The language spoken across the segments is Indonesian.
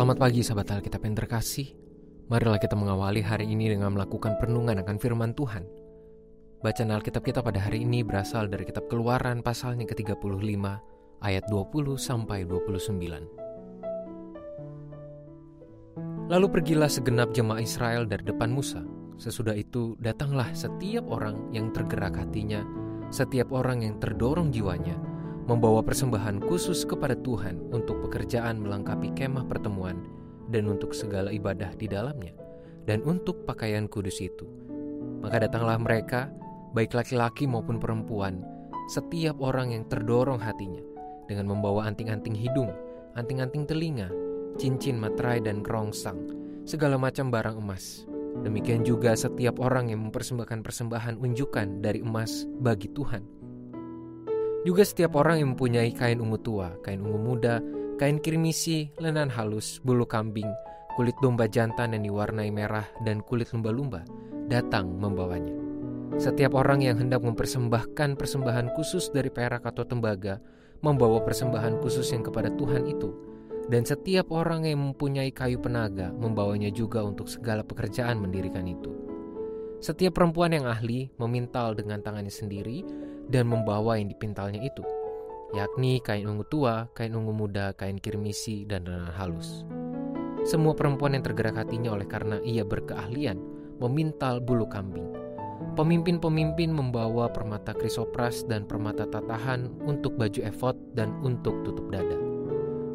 Selamat pagi sahabat Alkitab yang terkasih. Marilah kita mengawali hari ini dengan melakukan perenungan akan firman Tuhan. Bacaan Alkitab kita pada hari ini berasal dari kitab Keluaran pasalnya ke-35 ayat 20 sampai 29. Lalu pergilah segenap jemaah Israel dari depan Musa. Sesudah itu datanglah setiap orang yang tergerak hatinya, setiap orang yang terdorong jiwanya, membawa persembahan khusus kepada Tuhan untuk pekerjaan melengkapi kemah pertemuan dan untuk segala ibadah di dalamnya, dan untuk pakaian kudus itu. Maka datanglah mereka, baik laki-laki maupun perempuan, setiap orang yang terdorong hatinya, dengan membawa anting-anting hidung, anting-anting telinga, cincin materai dan kerongsang, segala macam barang emas. Demikian juga setiap orang yang mempersembahkan persembahan unjukan dari emas bagi Tuhan juga setiap orang yang mempunyai kain ungu tua, kain ungu muda, kain kirmisi, lenan halus, bulu kambing, kulit domba jantan yang diwarnai merah, dan kulit lumba-lumba, datang membawanya. Setiap orang yang hendak mempersembahkan persembahan khusus dari perak atau tembaga, membawa persembahan khusus yang kepada Tuhan itu. Dan setiap orang yang mempunyai kayu penaga, membawanya juga untuk segala pekerjaan mendirikan itu. Setiap perempuan yang ahli memintal dengan tangannya sendiri dan membawa yang dipintalnya itu, yakni kain ungu tua, kain ungu muda, kain kirmisi, dan lenan halus. Semua perempuan yang tergerak hatinya oleh karena ia berkeahlian memintal bulu kambing. Pemimpin-pemimpin membawa permata krisopras dan permata tatahan untuk baju efod dan untuk tutup dada.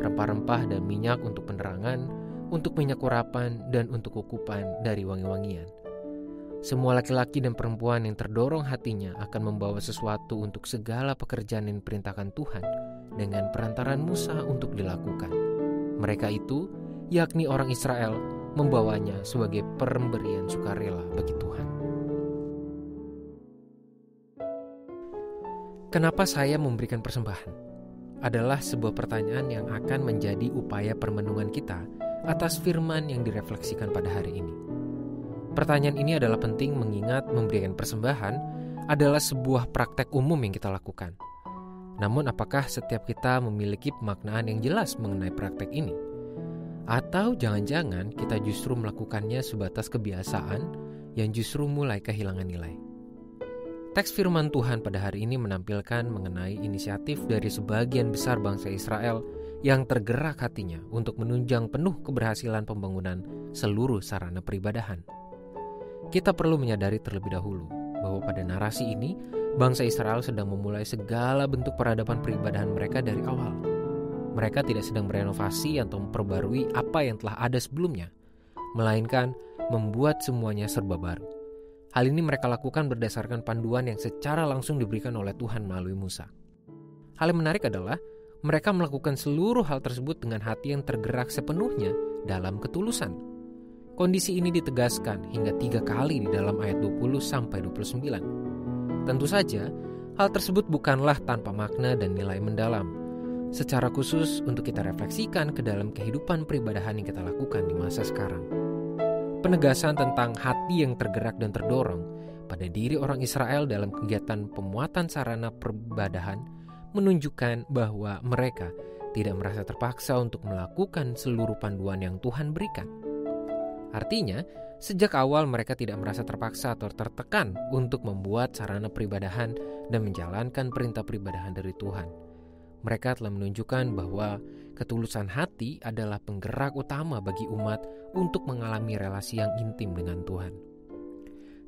Rempah-rempah dan minyak untuk penerangan, untuk minyak urapan, dan untuk kukupan dari wangi-wangian semua laki-laki dan perempuan yang terdorong hatinya akan membawa sesuatu untuk segala pekerjaan yang diperintahkan Tuhan dengan perantaran Musa untuk dilakukan. Mereka itu, yakni orang Israel, membawanya sebagai pemberian sukarela bagi Tuhan. Kenapa saya memberikan persembahan? Adalah sebuah pertanyaan yang akan menjadi upaya permenungan kita atas firman yang direfleksikan pada hari ini. Pertanyaan ini adalah penting mengingat memberikan persembahan adalah sebuah praktek umum yang kita lakukan. Namun apakah setiap kita memiliki pemaknaan yang jelas mengenai praktek ini? Atau jangan-jangan kita justru melakukannya sebatas kebiasaan yang justru mulai kehilangan nilai? Teks firman Tuhan pada hari ini menampilkan mengenai inisiatif dari sebagian besar bangsa Israel yang tergerak hatinya untuk menunjang penuh keberhasilan pembangunan seluruh sarana peribadahan. Kita perlu menyadari terlebih dahulu bahwa pada narasi ini, bangsa Israel sedang memulai segala bentuk peradaban peribadahan mereka dari awal. Mereka tidak sedang merenovasi atau memperbarui apa yang telah ada sebelumnya, melainkan membuat semuanya serba baru. Hal ini mereka lakukan berdasarkan panduan yang secara langsung diberikan oleh Tuhan melalui Musa. Hal yang menarik adalah mereka melakukan seluruh hal tersebut dengan hati yang tergerak sepenuhnya dalam ketulusan Kondisi ini ditegaskan hingga tiga kali di dalam ayat 20 sampai 29. Tentu saja, hal tersebut bukanlah tanpa makna dan nilai mendalam. Secara khusus untuk kita refleksikan ke dalam kehidupan peribadahan yang kita lakukan di masa sekarang. Penegasan tentang hati yang tergerak dan terdorong pada diri orang Israel dalam kegiatan pemuatan sarana peribadahan menunjukkan bahwa mereka tidak merasa terpaksa untuk melakukan seluruh panduan yang Tuhan berikan Artinya, sejak awal mereka tidak merasa terpaksa atau tertekan untuk membuat sarana peribadahan dan menjalankan perintah peribadahan dari Tuhan. Mereka telah menunjukkan bahwa ketulusan hati adalah penggerak utama bagi umat untuk mengalami relasi yang intim dengan Tuhan.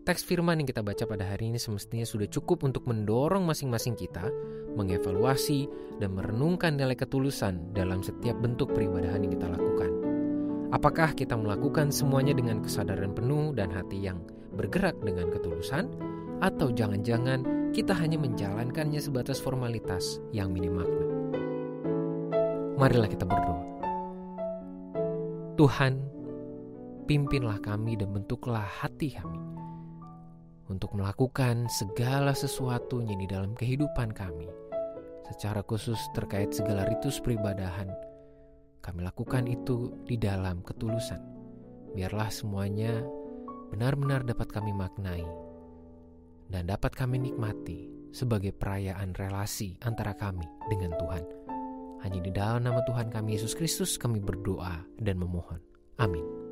Teks firman yang kita baca pada hari ini semestinya sudah cukup untuk mendorong masing-masing kita mengevaluasi dan merenungkan nilai ketulusan dalam setiap bentuk peribadahan yang kita lakukan. Apakah kita melakukan semuanya dengan kesadaran penuh dan hati yang bergerak dengan ketulusan, atau jangan-jangan kita hanya menjalankannya sebatas formalitas yang minim makna? Marilah kita berdoa. Tuhan, pimpinlah kami dan bentuklah hati kami untuk melakukan segala sesuatunya di dalam kehidupan kami, secara khusus terkait segala ritus peribadahan kami lakukan itu di dalam ketulusan. Biarlah semuanya benar-benar dapat kami maknai dan dapat kami nikmati sebagai perayaan relasi antara kami dengan Tuhan. Hanya di dalam nama Tuhan kami Yesus Kristus kami berdoa dan memohon. Amin.